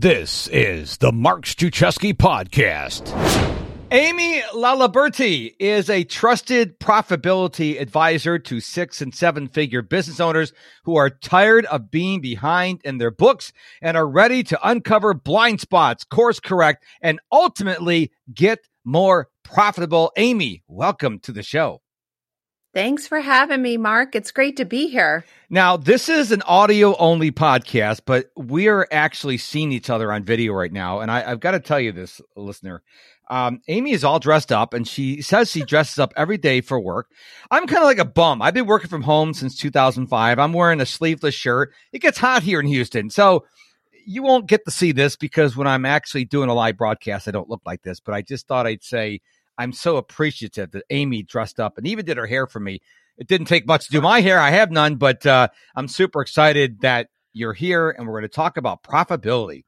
This is the Mark Struczewski Podcast. Aimee LaLiberte is a trusted profitability advisor to six and seven figure business owners who are tired of being behind in their books and are ready to uncover blind spots, course correct, and ultimately get more profitable. Aimee, welcome to the show. Thanks for having me, Mark. It's great to be here. Now, this is an audio only podcast, but we are actually seeing each other on video right now. And I, have got to tell you this, listener. Um, Aimee is all dressed up and she says she dresses up every day for work. I'm kind of like a bum. I've been working from home since 2005. I'm wearing a sleeveless shirt. It gets hot here in Houston. So you won't get to see this because when I'm actually doing a live broadcast, I don't look like this. But I just thought I'd say, I'm so appreciative that Aimee dressed up and even did her hair for me. It didn't take much to do my hair. I have none, but uh, I'm super excited that you're here and we're going to talk about profitability.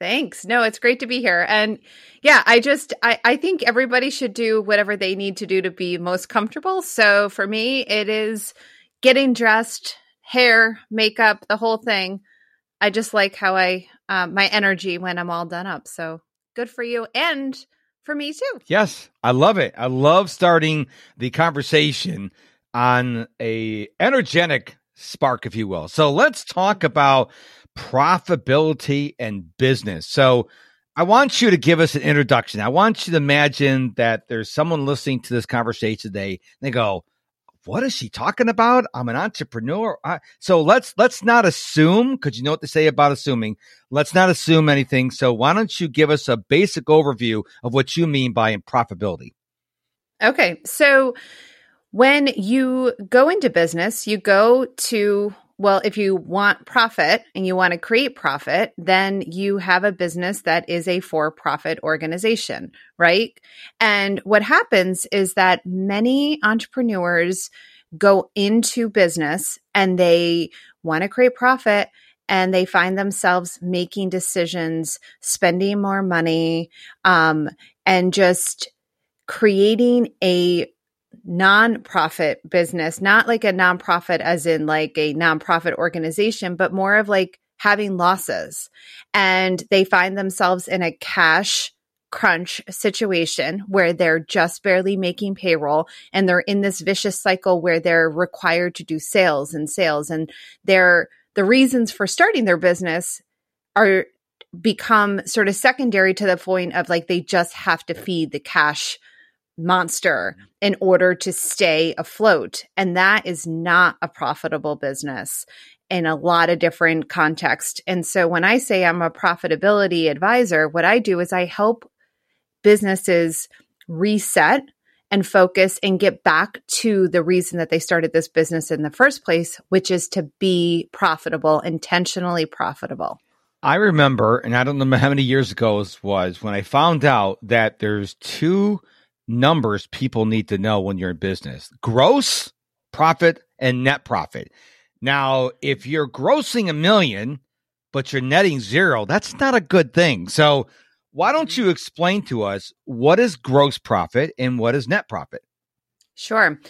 Thanks. No, it's great to be here. And yeah, I just I, I think everybody should do whatever they need to do to be most comfortable. So for me, it is getting dressed, hair, makeup, the whole thing. I just like how I um, my energy when I'm all done up. So good for you. And for me too. Yes, I love it. I love starting the conversation on a energetic spark, if you will. So let's talk about profitability and business. So I want you to give us an introduction. I want you to imagine that there's someone listening to this conversation today. And they go, what is she talking about? I'm an entrepreneur. I, so let's let's not assume because you know what they say about assuming. Let's not assume anything. So why don't you give us a basic overview of what you mean by profitability? Okay, so when you go into business, you go to well, if you want profit and you want to create profit, then you have a business that is a for profit organization, right? And what happens is that many entrepreneurs go into business and they want to create profit and they find themselves making decisions, spending more money, um, and just creating a nonprofit business, not like a nonprofit as in like a nonprofit organization, but more of like having losses. And they find themselves in a cash crunch situation where they're just barely making payroll and they're in this vicious cycle where they're required to do sales and sales and they're the reasons for starting their business are become sort of secondary to the point of like they just have to feed the cash monster in order to stay afloat. And that is not a profitable business in a lot of different contexts. And so when I say I'm a profitability advisor, what I do is I help businesses reset and focus and get back to the reason that they started this business in the first place, which is to be profitable, intentionally profitable. I remember, and I don't know how many years ago it was, when I found out that there's two numbers people need to know when you're in business gross profit and net profit. Now, if you're grossing a million, but you're netting zero, that's not a good thing. So, why don't you explain to us what is gross profit and what is net profit? Sure.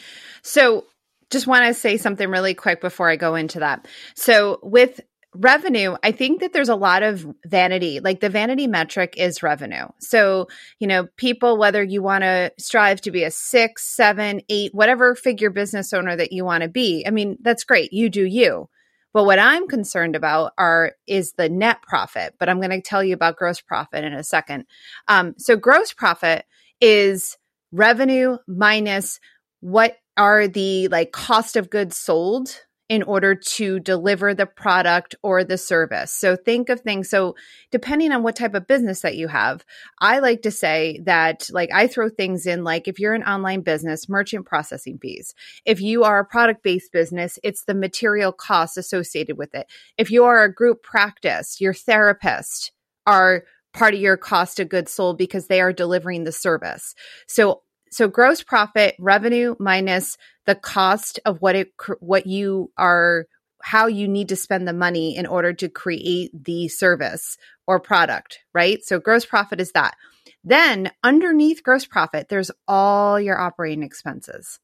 So, just want to say something really quick before I go into that. So, with revenue, I think that there's a lot of vanity. Like the vanity metric is revenue. So, you know, people, whether you want to strive to be a six, seven, eight, whatever figure business owner that you want to be, I mean, that's great. You do you. But what I'm concerned about are is the net profit. But I'm going to tell you about gross profit in a second. Um, so gross profit is revenue minus what are the like cost of goods sold in order to deliver the product or the service. So think of things. So depending on what type of business that you have, I like to say that like I throw things in like if you're an online business, merchant processing fees. If you are a product based business, it's the material costs associated with it. If you are a group practice, your therapist are part of your cost of goods sold because they are delivering the service. So so gross profit revenue minus the cost of what it what you are how you need to spend the money in order to create the service or product, right? So gross profit is that. Then underneath gross profit, there's all your operating expenses.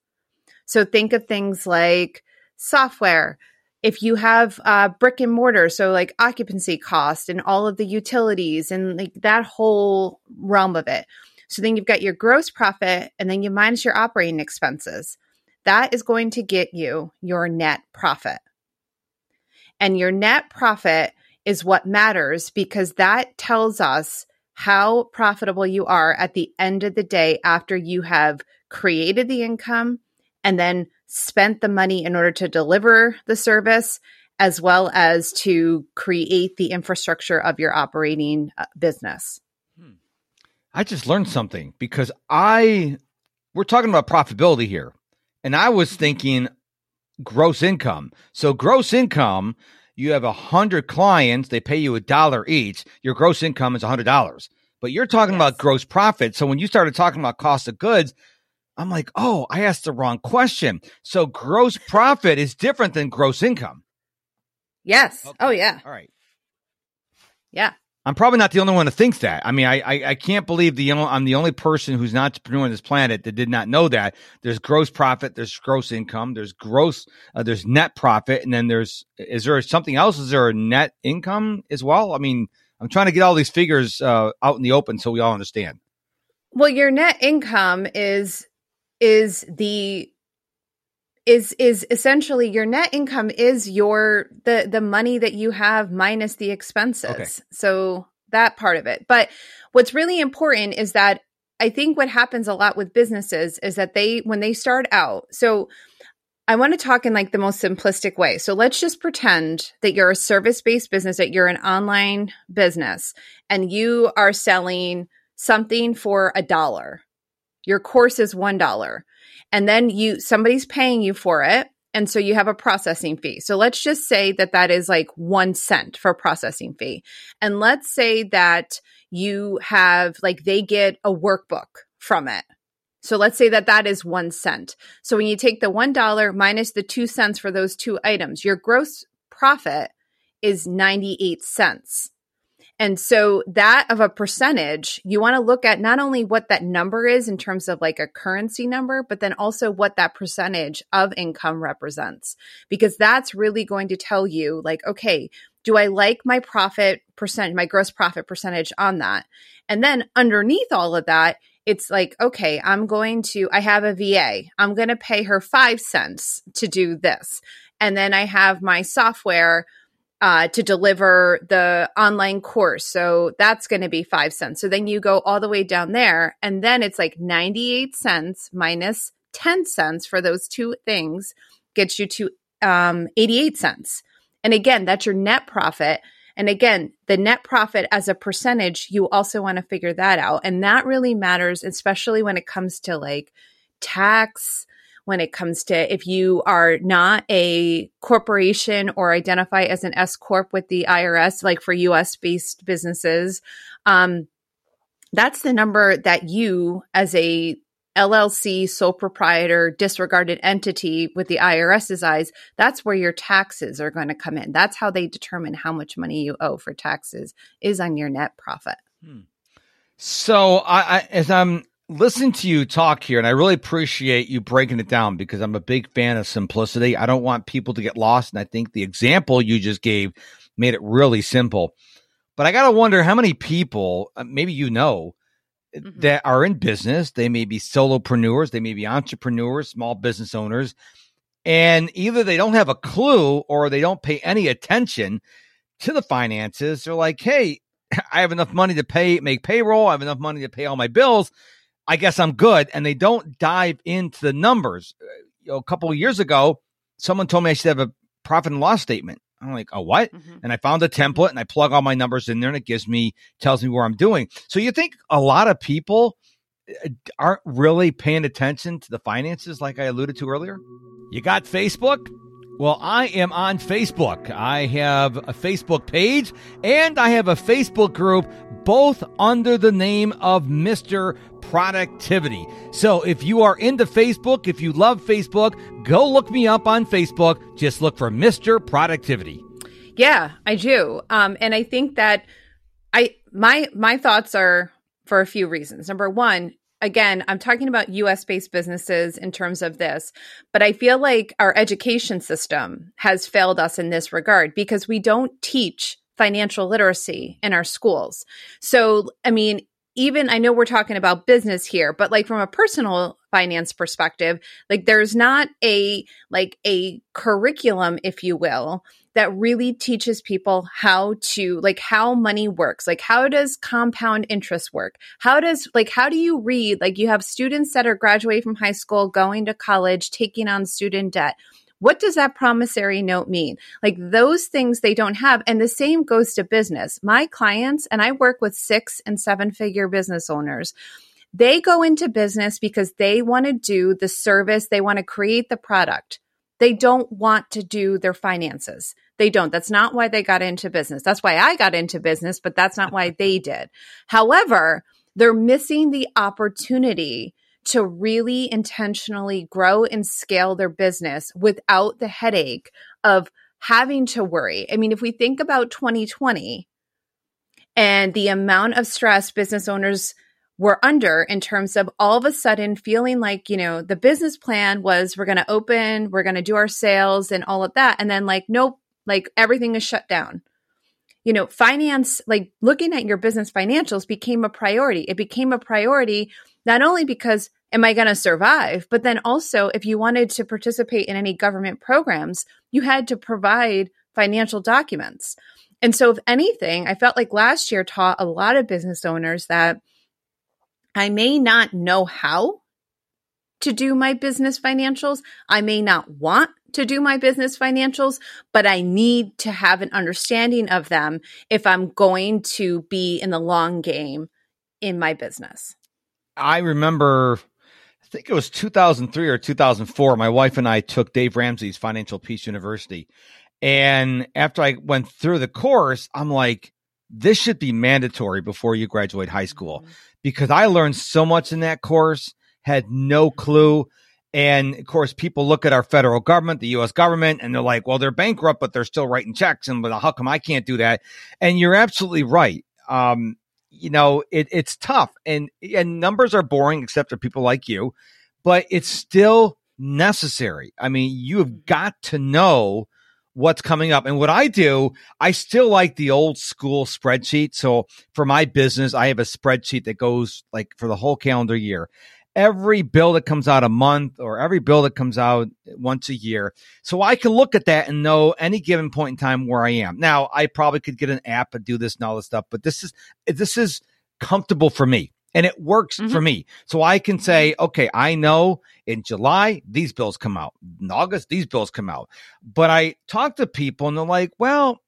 So think of things like software, if you have uh, brick and mortar, so like occupancy cost and all of the utilities and like that whole realm of it. So then you've got your gross profit and then you minus your operating expenses. That is going to get you your net profit. And your net profit is what matters because that tells us how profitable you are at the end of the day after you have created the income and then spent the money in order to deliver the service as well as to create the infrastructure of your operating uh, business. I just learned something because I we're talking about profitability here. And I was thinking gross income. So gross income, you have a hundred clients, they pay you a dollar each. Your gross income is a hundred dollars. But you're talking yes. about gross profit. So when you started talking about cost of goods, I'm like, oh, I asked the wrong question. So gross profit is different than gross income. Yes. Okay. Oh, yeah. All right. Yeah. I'm probably not the only one that thinks that. I mean, I I, I can't believe the I'm the only person who's an entrepreneur on this planet that did not know that. There's gross profit, there's gross income, there's gross, uh, there's net profit, and then there's is there something else? Is there a net income as well? I mean, I'm trying to get all these figures uh, out in the open so we all understand. Well, your net income is is the is is essentially your net income is your the the money that you have minus the expenses. Okay. So that part of it. But what's really important is that I think what happens a lot with businesses is that they when they start out. So I want to talk in like the most simplistic way. So let's just pretend that you're a service-based business that you're an online business and you are selling something for a dollar your course is $1. And then you somebody's paying you for it and so you have a processing fee. So let's just say that that is like 1 cent for processing fee. And let's say that you have like they get a workbook from it. So let's say that that is 1 cent. So when you take the $1 minus the 2 cents for those two items, your gross profit is 98 cents. And so that of a percentage, you want to look at not only what that number is in terms of like a currency number, but then also what that percentage of income represents, because that's really going to tell you like, okay, do I like my profit percent, my gross profit percentage on that? And then underneath all of that, it's like, okay, I'm going to, I have a VA. I'm going to pay her five cents to do this. And then I have my software uh, to deliver the online course. So that's going to be five cents. So then you go all the way down there, and then it's like 98 cents minus 10 cents for those two things gets you to um, 88 cents. And again, that's your net profit. And again, the net profit as a percentage, you also want to figure that out. And that really matters, especially when it comes to like tax, when it comes to if you are not a corporation or identify as an S corp with the IRS, like for US based businesses. Um, that's the number that you, as a LLC, sole proprietor, disregarded entity with the IRS's eyes, that's where your taxes are going to come in. That's how they determine how much money you owe for taxes is on your net profit. Hmm. So, I, I, as I'm listening to you talk here, and I really appreciate you breaking it down because I'm a big fan of simplicity. I don't want people to get lost. And I think the example you just gave made it really simple. But I got to wonder how many people, uh, maybe you know, mm-hmm. that are in business. They may be solopreneurs, they may be entrepreneurs, small business owners. And either they don't have a clue or they don't pay any attention to the finances. They're like, hey, I have enough money to pay, make payroll. I have enough money to pay all my bills. I guess I'm good. And they don't dive into the numbers. Uh, you know, a couple of years ago, someone told me I should have a profit and loss statement. I'm like, oh, what? Mm-hmm. And I found a template and I plug all my numbers in there and it gives me, tells me where I'm doing. So you think a lot of people uh, aren't really paying attention to the finances like I alluded to earlier? You got Facebook? Well, I am on Facebook. I have a Facebook page and I have a Facebook group, both under the name of Mr. Productivity. So if you are into Facebook, if you love Facebook, go look me up on Facebook. Just look for Mr. Productivity. Yeah, I do. Um, and I think that I my my thoughts are for a few reasons. Number one, again, I'm talking about US based businesses in terms of this, but I feel like our education system has failed us in this regard because we don't teach financial literacy in our schools. So, I mean, even I know we're talking about business here, but like from a personal finance perspective, like there's not a like a curriculum if you will that really teaches people how to like how money works like how does compound interest work how does like how do you read like you have students that are graduating from high school going to college taking on student debt what does that promissory note mean? Like those things they don't have. And the same goes to business. My clients, and I work with six and seven figure business owners, they go into business because they want to do the service, they want to create the product. They don't want to do their finances. They don't. That's not why they got into business. That's why I got into business, but that's not why they did. However, they're missing the opportunity to really intentionally grow and scale their business without the headache of having to worry. I mean, if we think about 2020 and the amount of stress business owners were under in terms of all of a sudden feeling like, you know, the business plan was we're going to open, we're going to do our sales and all of that. And then, like, nope, like everything is shut down. You know, finance, like looking at your business financials became a priority. It became a priority not only because am I going to survive, but then also if you wanted to participate in any government programs, you had to provide financial documents. And so, if anything, I felt like last year taught a lot of business owners that I may not know how to do my business financials. I may not want to do my business financials, but I need to have an understanding of them if I'm going to be in the long game in my business. I remember, I think it was 2003 or 2004. My wife and I took Dave Ramsey's Financial Peace University. And after I went through the course, I'm like, this should be mandatory before you graduate high school mm-hmm. because I learned so much in that course, had no clue. And of course, people look at our federal government, the US government, and they're like, well, they're bankrupt, but they're still writing checks. And how come I can't do that? And you're absolutely right. Um, you know, it, it's tough and, and numbers are boring except for people like you, but it's still necessary. I mean, you have got to know what's coming up. And what I do, I still like the old school spreadsheet. So for my business, I have a spreadsheet that goes like for the whole calendar year. Every bill that comes out a month or every bill that comes out once a year. So I can look at that and know any given point in time where I am. Now, I probably could get an app and do this and all this stuff, but this is, this is comfortable for me and it works mm-hmm. for me. So I can say, okay, I know in July these bills come out, in August these bills come out. But I talk to people and they're like, well,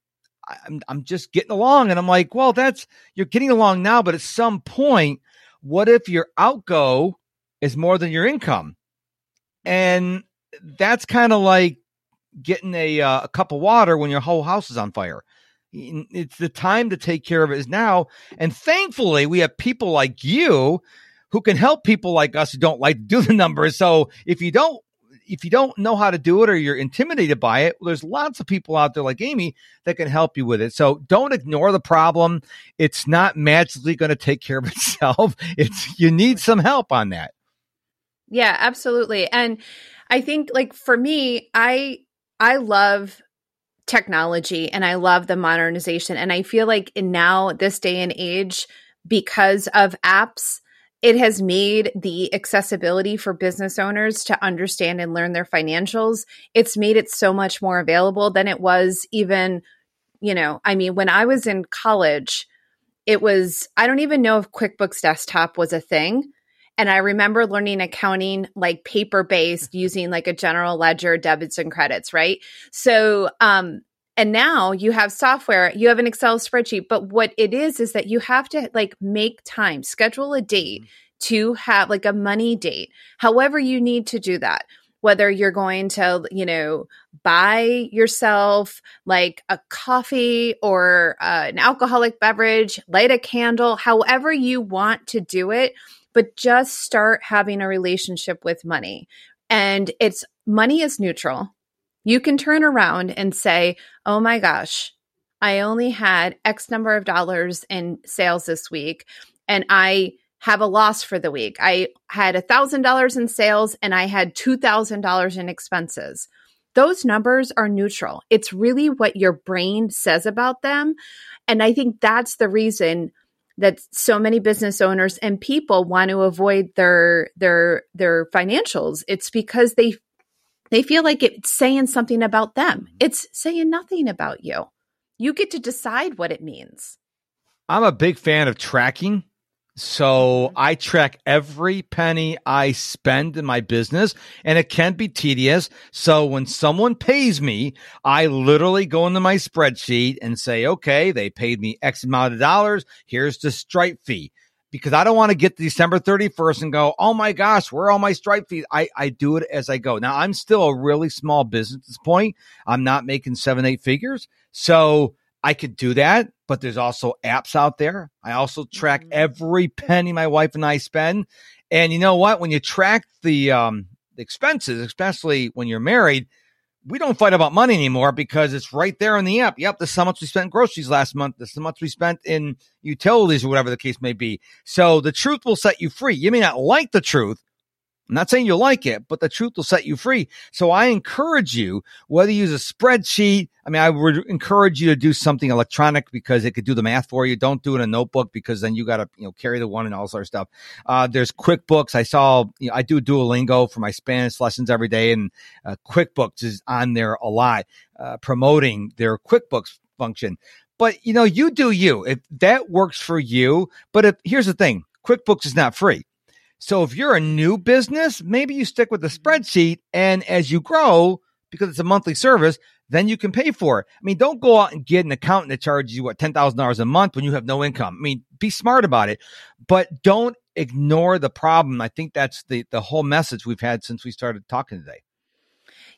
I'm I'm just getting along, and I'm like, well, that's you're getting along now, but at some point, what if your outgo is more than your income, and that's kind of like getting a uh, a cup of water when your whole house is on fire it's the time to take care of it is now. And thankfully, we have people like you who can help people like us who don't like to do the numbers. So if you don't, if you don't know how to do it or you're intimidated by it, there's lots of people out there like Aimee that can help you with it. So don't ignore the problem. It's not magically going to take care of itself. It's you need some help on that. Yeah, absolutely. And I think like for me, I I love technology and I love the modernization. And I feel like in now, this day and age, because of apps, it has made the accessibility for business owners to understand and learn their financials. It's made it so much more available than it was even, you know, I mean, when I was in college, it was, I don't even know if QuickBooks Desktop was a thing. And I remember learning accounting like paper based using like a general ledger, debits and credits, right? So, um, and now you have software, you have an Excel spreadsheet, but what it is is that you have to like make time, schedule a date mm-hmm. to have like a money date, however you need to do that whether you're going to, you know, buy yourself like a coffee or uh, an alcoholic beverage, light a candle, however you want to do it, but just start having a relationship with money. And it's money is neutral. You can turn around and say, oh my gosh, I only had X number of dollars in sales this week. And I have a loss for the week. I had a $1,000 in sales and I had $2,000 in expenses. Those numbers are neutral. It's really what your brain says about them. And I think that's the reason that so many business owners and people want to avoid their their their financials. It's because they they feel like it's saying something about them. It's saying nothing about you. You get to decide what it means. I'm a big fan of tracking. So I track every penny I spend in my business and it can be tedious. So when someone pays me, I literally go into my spreadsheet and say, okay, they paid me X amount of dollars. Here's the stripe fee because I don't want to get to December 31st and go, oh my gosh, where are all my stripe fees? I, I do it as I go. Now I'm still a really small business at this point. I'm not making seven, eight figures. So I could do that, but there's also apps out there. I also track mm-hmm. every penny my wife and I spend. And you know what? When you track the, um, expenses, especially when you're married, we don't fight about money anymore because it's right there in the app. Yep, this is how much we spent groceries last month. This is how much we spent in utilities or whatever the case may be. So the truth will set you free. You may not like the truth, I'm not saying you'll like it, but the truth will set you free. So I encourage you, whether you use a spreadsheet, I mean, I would encourage you to do something electronic because it could do the math for you. Don't do it in a notebook because then you got to, you know, carry the one and all sort of stuff. Uh, there's QuickBooks. I saw, you know, I do Duolingo for my Spanish lessons every day and uh, QuickBooks is on there a lot, uh, promoting their QuickBooks function. But, you know, you do you. If that works for you, but if, here's the thing, QuickBooks is not free. So if you're a new business, maybe you stick with the mm-hmm. spreadsheet and as you grow, because it's a monthly service, then you can pay for it. I mean, don't go out and get an accountant that charges you what $10,000 a month when you have no income. I mean, be smart about it, but don't ignore the problem. I think that's the the whole message we've had since we started talking today.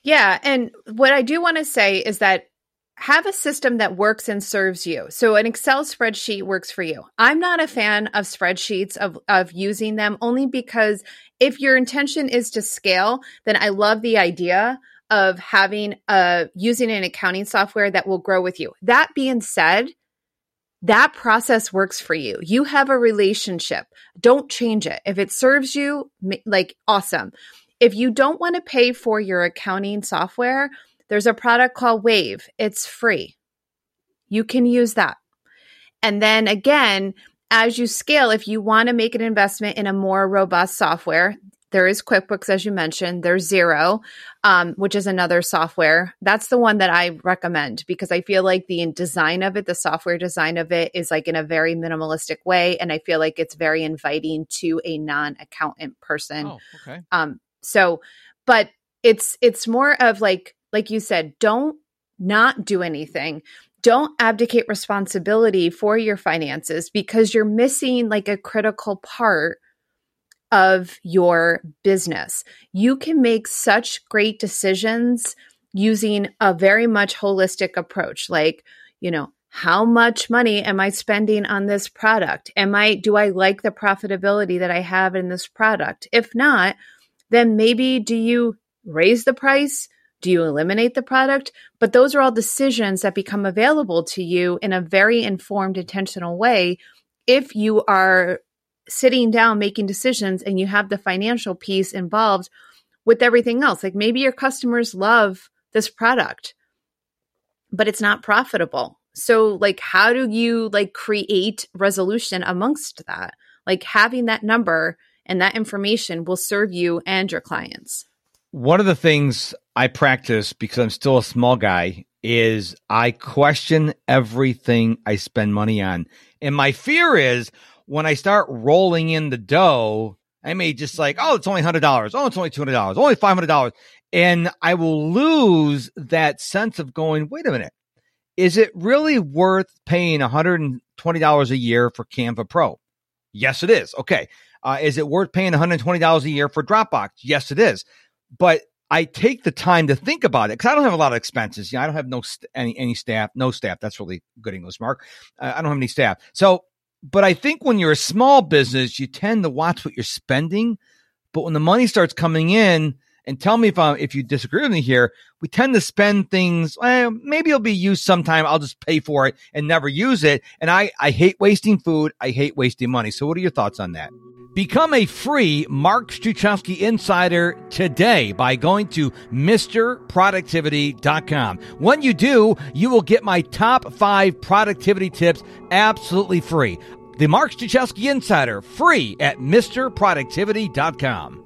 Yeah, and what I do want to say is that have a system that works and serves you. So an Excel spreadsheet works for you. I'm not a fan of spreadsheets of of using them only because if your intention is to scale, then I love the idea of having a using an accounting software that will grow with you. That being said, that process works for you. You have a relationship. Don't change it. If it serves you, like awesome. If you don't want to pay for your accounting software, there's a product called Wave. It's free. You can use that. And then again, as you scale, if you want to make an investment in a more robust software, there is QuickBooks, as you mentioned. There's Xero, um, which is another software. That's the one that I recommend because I feel like the design of it, the software design of it, is like in a very minimalistic way, and I feel like it's very inviting to a non-accountant person. Oh, okay. Um, so, but it's it's more of like like you said, don't not do anything. Don't abdicate responsibility for your finances because you're missing like a critical part of your business. You can make such great decisions using a very much holistic approach like, you know, how much money am I spending on this product? Am I do I like the profitability that I have in this product? If not, then maybe do you raise the price? Do you eliminate the product? But those are all decisions that become available to you in a very informed, intentional way if you are sitting down making decisions and you have the financial piece involved with everything else. Like maybe your customers love this product, but it's not profitable. So like how do you like create resolution amongst that? Like having that number and that information will serve you and your clients. One of the things I practice because I'm still a small guy is I question everything I spend money on. And my fear is when I start rolling in the dough, I may just like, oh, it's only $100. Oh, it's only $200. Only $500. And I will lose that sense of going, wait a minute. Is it really worth paying $120 a year for Canva Pro? Yes, it is. Okay. Uh, is it worth paying $120 a year for Dropbox? Yes, it is but I take the time to think about it because I don't have a lot of expenses. You know, I don't have no st- any any staff, no staff. That's really good English, Mark. Uh, I don't have any staff. So, but I think when you're a small business, you tend to watch what you're spending. But when the money starts coming in, and tell me if I'm if you disagree with me here, we tend to spend things. Eh, maybe it'll be used sometime. I'll just pay for it and never use it. And I I hate wasting food. I hate wasting money. So, what are your thoughts on that? Become a free Mark Struczewski insider today by going to MisterProductivity.com. When you do, you will get my top five productivity tips absolutely free. The Mark Struczewski Insider, free at MisterProductivity.com.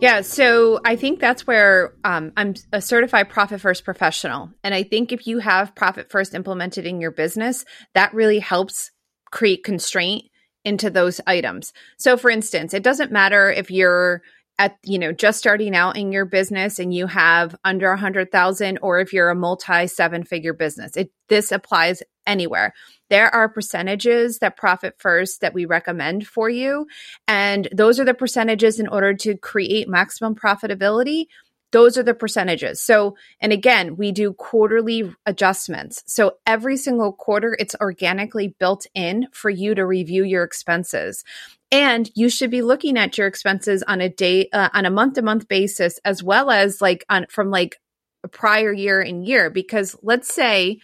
Yeah, so I think that's where um, I'm a certified profit first professional. And I think if you have profit first implemented in your business, that really helps create constraint into those items. So for instance, it doesn't matter if you're at you know just starting out in your business and you have under a hundred thousand or if you're a multi seven figure business it this applies anywhere there are percentages that profit first that we recommend for you and those are the percentages in order to create maximum profitability those are the percentages. So, and again, we do quarterly adjustments. So every single quarter, it's organically built in for you to review your expenses. And you should be looking at your expenses on a day, uh, on a month to month basis, as well as like on from like a prior year and year. Because let's say,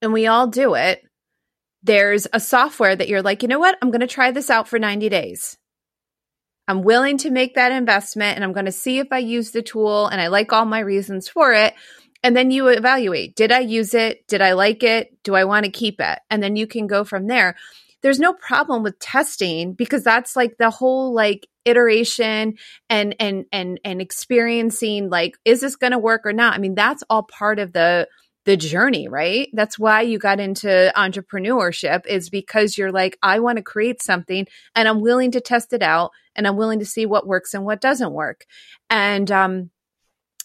and we all do it, there's a software that you're like, you know what? I'm going to try this out for 90 days. I'm willing to make that investment and I'm going to see if I use the tool and I like all my reasons for it. And then you evaluate did I use it? Did I like it? Do I want to keep it? And then you can go from there. There's no problem with testing because that's like the whole like iteration and and and and experiencing like is this going to work or not? I mean that's all part of the the journey, right? That's why you got into entrepreneurship is because you're like, I want to create something and I'm willing to test it out and I'm willing to see what works and what doesn't work. And, um,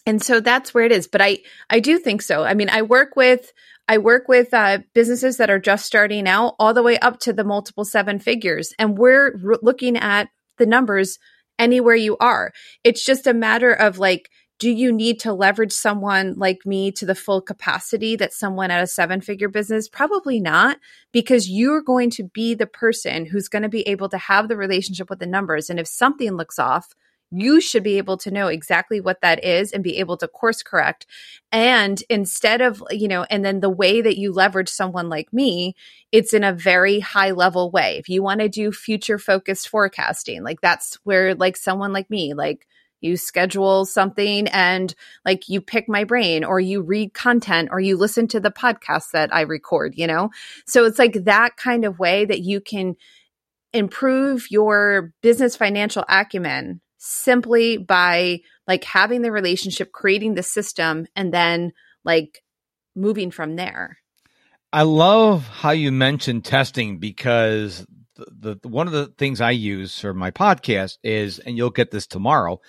and so that's where it is. But I, I do think so. I mean, I work with, I work with uh, businesses that are just starting out all the way up to the multiple seven figures. And we're looking at the numbers anywhere you are. It's just a matter of like, do you need to leverage someone like me to the full capacity that someone at a seven figure business? Probably not, because you're going to be the person who's going to be able to have the relationship with the numbers. And if something looks off, you should be able to know exactly what that is and be able to course correct. And instead of, you know, and then the way that you leverage someone like me, it's in a very high level way. If you want to do future focused forecasting, like that's where like someone like me, like you schedule something and like you pick my brain or you read content or you listen to the podcast that I record, you know? So it's like that kind of way that you can improve your business financial acumen simply by like having the relationship, creating the system, and then like moving from there. I love how you mentioned testing because the, the, one of the things I use for my podcast is, and you'll get this tomorrow,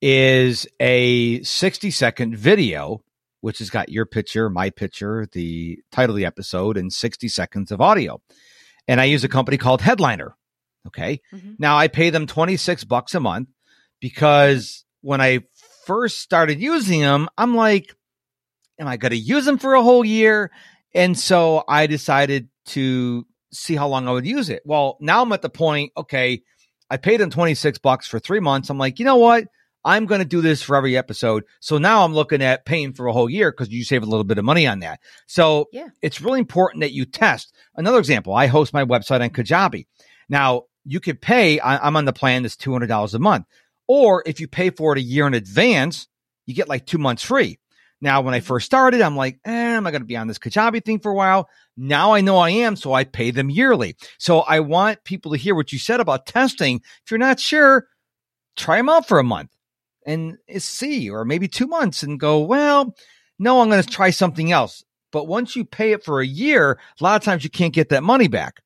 is a 60 second video, which has got your picture, my picture, the title of the episode, and 60 seconds of audio. And I use a company called Headliner. Okay. Mm-hmm. Now I pay them 26 bucks a month because when I first started using them, I'm like, am I going to use them for a whole year? And so I decided to see how long I would use it. Well, now I'm at the point, okay, I paid them 26 bucks for three months. I'm like, you know what? I'm going to do this for every episode. So now I'm looking at paying for a whole year because you save a little bit of money on that. So yeah. it's really important that you test. Another example, I host my website on Kajabi. Now you could pay, I'm on the plan that's $200 a month. Or if you pay for it a year in advance, you get like two months free. Now, when I first started, I'm like, eh, am I going to be on this Kajabi thing for a while? Now I know I am, so I pay them yearly. So I want people to hear what you said about testing. If you're not sure, try them out for a month and see, or maybe two months and go, well, no, I'm going to try something else. But once you pay it for a year, a lot of times you can't get that money back.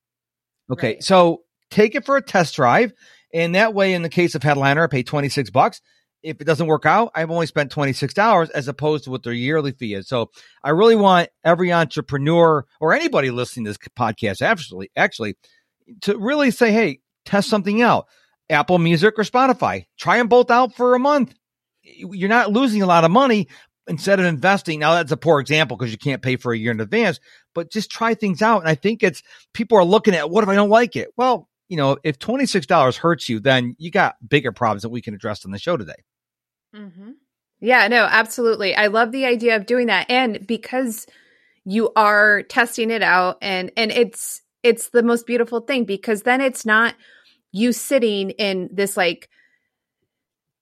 Okay. Right. So take it for a test drive. And that way, in the case of Headliner, I pay 26 bucks. If it doesn't work out, I've only spent $26 as opposed to what their yearly fee is. So I really want every entrepreneur or anybody listening to this podcast actually, actually to really say, Hey, test something out. Apple Music or Spotify. Try them both out for a month. You're not losing a lot of money instead of investing. Now that's a poor example because you can't pay for a year in advance, but just try things out. And I think it's people are looking at what if I don't like it? Well, you know, if $26 hurts you, then you got bigger problems that we can address on the show today. Mm-hmm. Yeah, no, absolutely. I love the idea of doing that. And because you are testing it out and, and it's, it's the most beautiful thing because then it's not you sitting in this like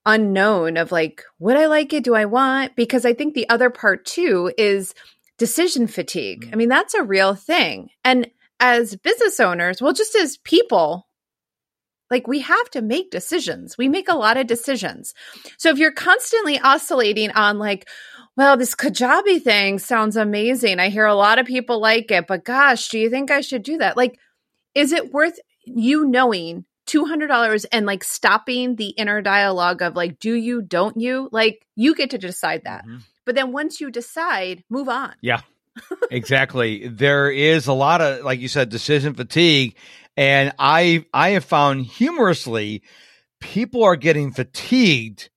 unknown of like, would I like it? Do I want? Because I think the other part too is decision fatigue. Mm-hmm. I mean, that's a real thing. And as business owners, well, just as people, like we have to make decisions. We make a lot of decisions. So if you're constantly oscillating on like, well, this Kajabi thing sounds amazing. I hear a lot of people like it, but gosh, do you think I should do that? Like, is it worth you knowing $200 and like stopping the inner dialogue of like, do you, don't you? Like, you get to decide that. Mm-hmm. But then once you decide, move on. Yeah. Exactly. There is a lot of, like you said, decision fatigue. And I, I have found humorously, people are getting fatigued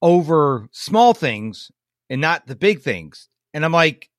over small things and not the big things. And I'm like,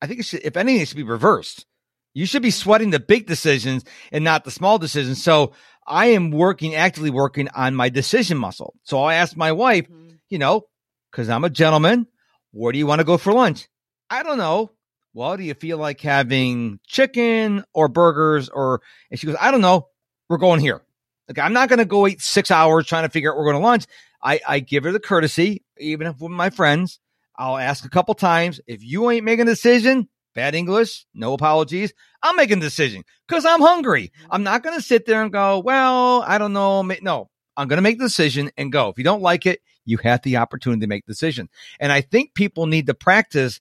I think should, if anything, it should be reversed. You should be sweating the big decisions and not the small decisions. So I am working, actively working on my decision muscle. So I asked my wife, mm-hmm. you know, because I'm a gentleman, where do you want to go for lunch? I don't know. Well, do you feel like having chicken or burgers or, and she goes, I don't know. We're going here. Like, I'm not going to go eat six hours trying to figure out we're going to lunch. I, I give her the courtesy, even if with my friends, I'll ask a couple times. If you ain't making a decision, bad English, no apologies. I'm making a decision because I'm hungry. I'm not going to sit there and go, well, I don't know. No, I'm going to make the decision and go. If you don't like it, you have the opportunity to make the decision. And I think people need to practice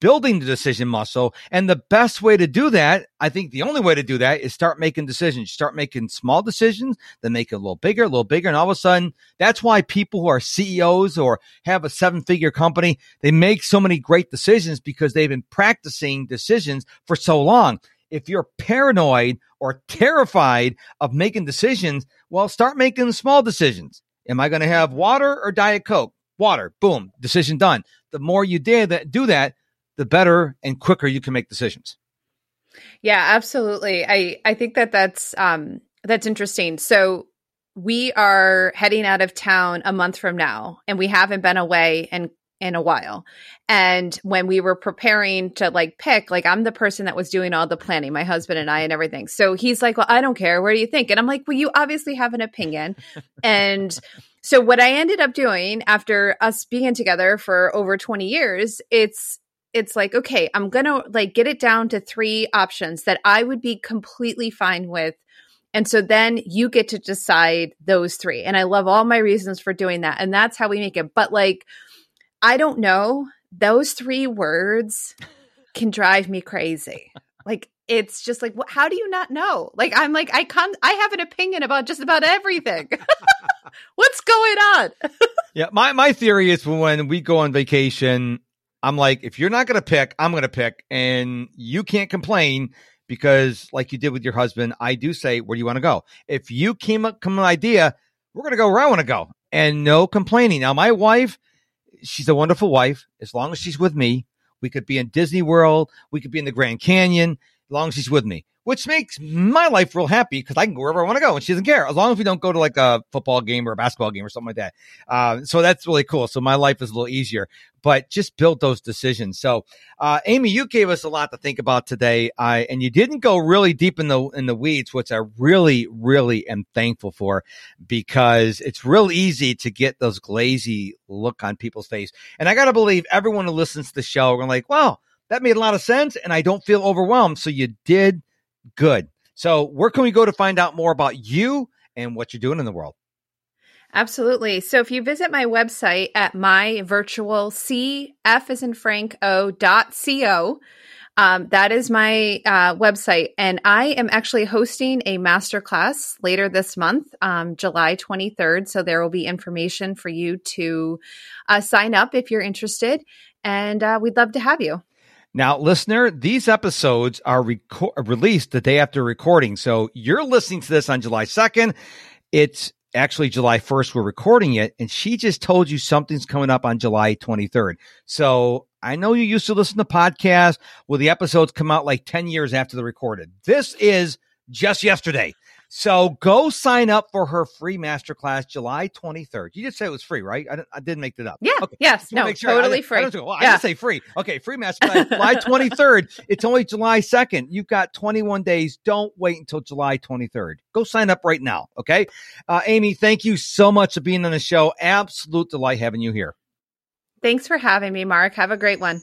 building the decision muscle. And the best way to do that, I think the only way to do that is start making decisions. Start making small decisions, then make it a little bigger, a little bigger. And all of a sudden, that's why people who are CEOs or have a seven figure company, they make so many great decisions because they've been practicing decisions for so long. If you're paranoid or terrified of making decisions, well, start making small decisions. Am I going to have water or Diet Coke? Water. Boom. Decision done. The more you do that, the better and quicker you can make decisions. Yeah, absolutely. I I think that that's um that's interesting. So we are heading out of town a month from now and we haven't been away in in a while. And when we were preparing to like pick, like I'm the person that was doing all the planning, my husband and I and everything. So he's like, "Well, I don't care. Where do you think?" And I'm like, "Well, you obviously have an opinion." and so what I ended up doing after us being together for over 20 years, it's it's like, okay, I'm going to like get it down to three options that I would be completely fine with. And so then you get to decide those three. And I love all my reasons for doing that. And that's how we make it. But like, I don't know, those three words can drive me crazy. Like, it's just like, how do you not know? Like, I'm like, I can't, I have an opinion about just about everything. What's going on? yeah. My, my theory is when we go on vacation, I'm like, if you're not going to pick, I'm going to pick. And you can't complain because, like you did with your husband, I do say, where do you want to go? If you came up, with an idea, we're going to go where I want to go and no complaining. Now, my wife, she's a wonderful wife. As long as she's with me, we could be in Disney World, we could be in the Grand Canyon, as long as she's with me which makes my life real happy because I can go wherever I want to go and she doesn't care as long as we don't go to like a football game or a basketball game or something like that. Uh, so that's really cool. So my life is a little easier, but just build those decisions. So, uh, Aimee, you gave us a lot to think about today, uh, and you didn't go really deep in the in the weeds, which I really, really am thankful for because it's real easy to get those glazy look on people's face. And I got to believe everyone who listens to the show are like, "Wow." That made a lot of sense, and I don't feel overwhelmed. So you did good. So, where can we go to find out more about you and what you're doing in the world? Absolutely. So if you visit my website at my virtual CF as in dot co, um, that is my uh, website. And I am actually hosting a masterclass later this month, um, July 23rd. So there will be information for you to uh, sign up if you're interested. And uh, we'd love to have you. Now, listener, these episodes are reco- released the day after recording. So you're listening to this on July 2nd. It's actually July 1st. We're recording it. And she just told you something's coming up on July 23rd. So I know you used to listen to podcasts where the episodes come out like 10 years after they're recorded. This is just yesterday. So go sign up for her free masterclass July 23rd. You just said it was free, right? I, I didn't make that up. Yeah. Okay. Yes. No, Sure totally didn't- free. I, didn't, well, I didn't say free. Okay, free masterclass July 23rd. It's only July 2nd. You've got 21 days. Don't wait until July 23rd. Go sign up right now. Okay. Uh, Aimee, thank you so much for being on the show. Absolute delight having you here. Thanks for having me, Mark. Have a great one.